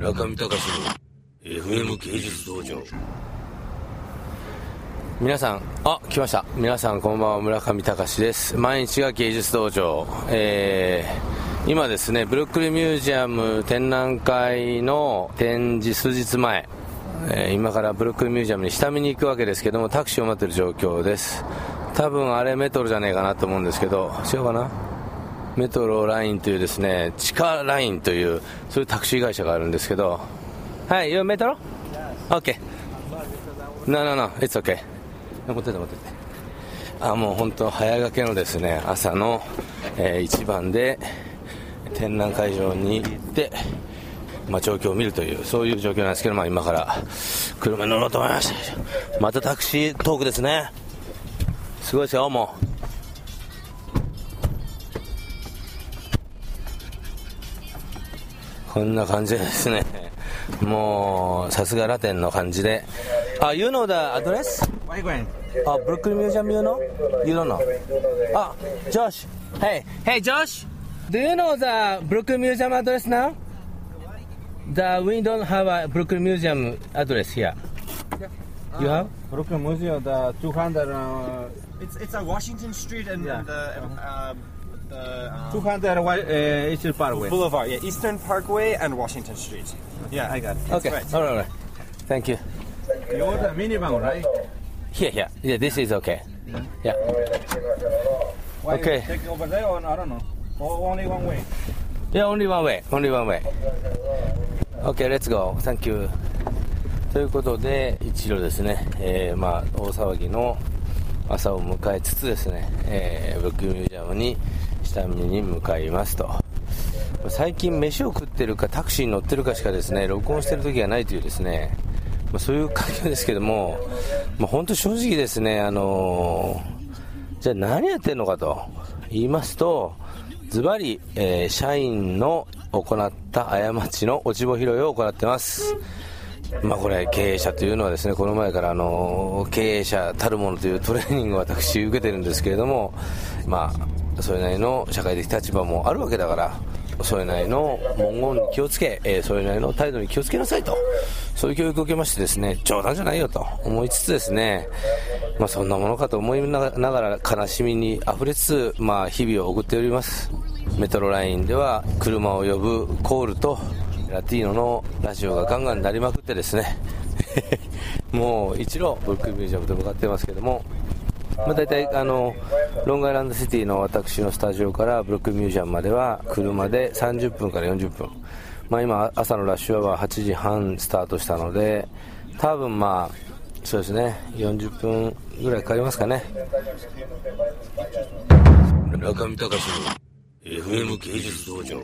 村上隆の FM 芸術道場。皆さんあ来ました。皆さんこんばんは村上隆です。毎日が芸術道場。えー、今ですねブルックリンミュージアム展覧会の展示数日前。え今からブルックリンミュージアムに下見に行くわけですけどもタクシーを待ってる状況です。多分あれメトロじゃねえかなと思うんですけど違うかな？メトロラインというですね地下ラインというそういうタクシー会社があるんですけど。はい You メトロ ?OK No no no It's OK 持ってて持ってて。あもう本当早掛けのですね朝の、えー一番で展覧会場に行ってまあ、状況を見るというそういう状況なんですけど、まあ、今から車に乗ろうと思いました。またタクシートークですね。すごいですよもうこんな感じですね。もう、さすがラテンの感じで。あ、you know the address? Where are you going? あ、Brooklyn Museum, you know? You don't know? あ、Josh. Hey, hey Josh. Do you know the Brooklyn Museum address now? The we don't have a Brooklyn Museum address here. You have? Brooklyn Museum, the 200, uh, It's it's a Washington Street and Yeah. the um, the um, 200 Wi- uh, Eastern Parkway. Boulevard. Yeah, Eastern Parkway and Washington Street. Yeah, I got it. Okay. right. All right, all right. Thank you. You order minivan, right? Here, here. Yeah, this is okay. Yeah. Why Okay. Take over there or I don't know. Or only one way. Yeah, only one way. Only one way. Okay, let's go. Thank you. ということで、一路ですね、えーまあ、大騒ぎの朝を迎えつつですね、えーブックミュージアムに下見に向かいますと。最近飯を食ってるかタクシーに乗ってるかしかですね、録音してる時がないというですね、ま、そういう環境ですけども、まあ、本当正直ですね、あのーじゃあ何やってんのかと言いますと、ズバリ、えー社員の行った過ちの落ち穂拾いを行ってます。まあこれ経営者というのはですね、この前からあの、経営者たるものというトレーニングを私受けてるんですけれども、まあ、それなりの社会的立場もあるわけだから、それなりの文言に気をつけ、えーそれなりの態度に気をつけなさいと、そういう教育を受けましてですね、冗談じゃないよと思いつつですね、まあそんなものかと思いながら悲しみに溢れつつ、まあ日々を送っております。メトロラインでは車を呼ぶコールとラティーノのラジオがガンガン鳴りまくってですね もう一路ブックミュージアムと向かってますけども、まあ、大体あのロングアイランドシティの私のスタジオからブルックミュージアムまでは車で30分から40分、まあ、今朝のラッシュアワー8時半スタートしたので多分まあそうですね40分ぐらいかかりますかね。中見隆の FM 芸術道場。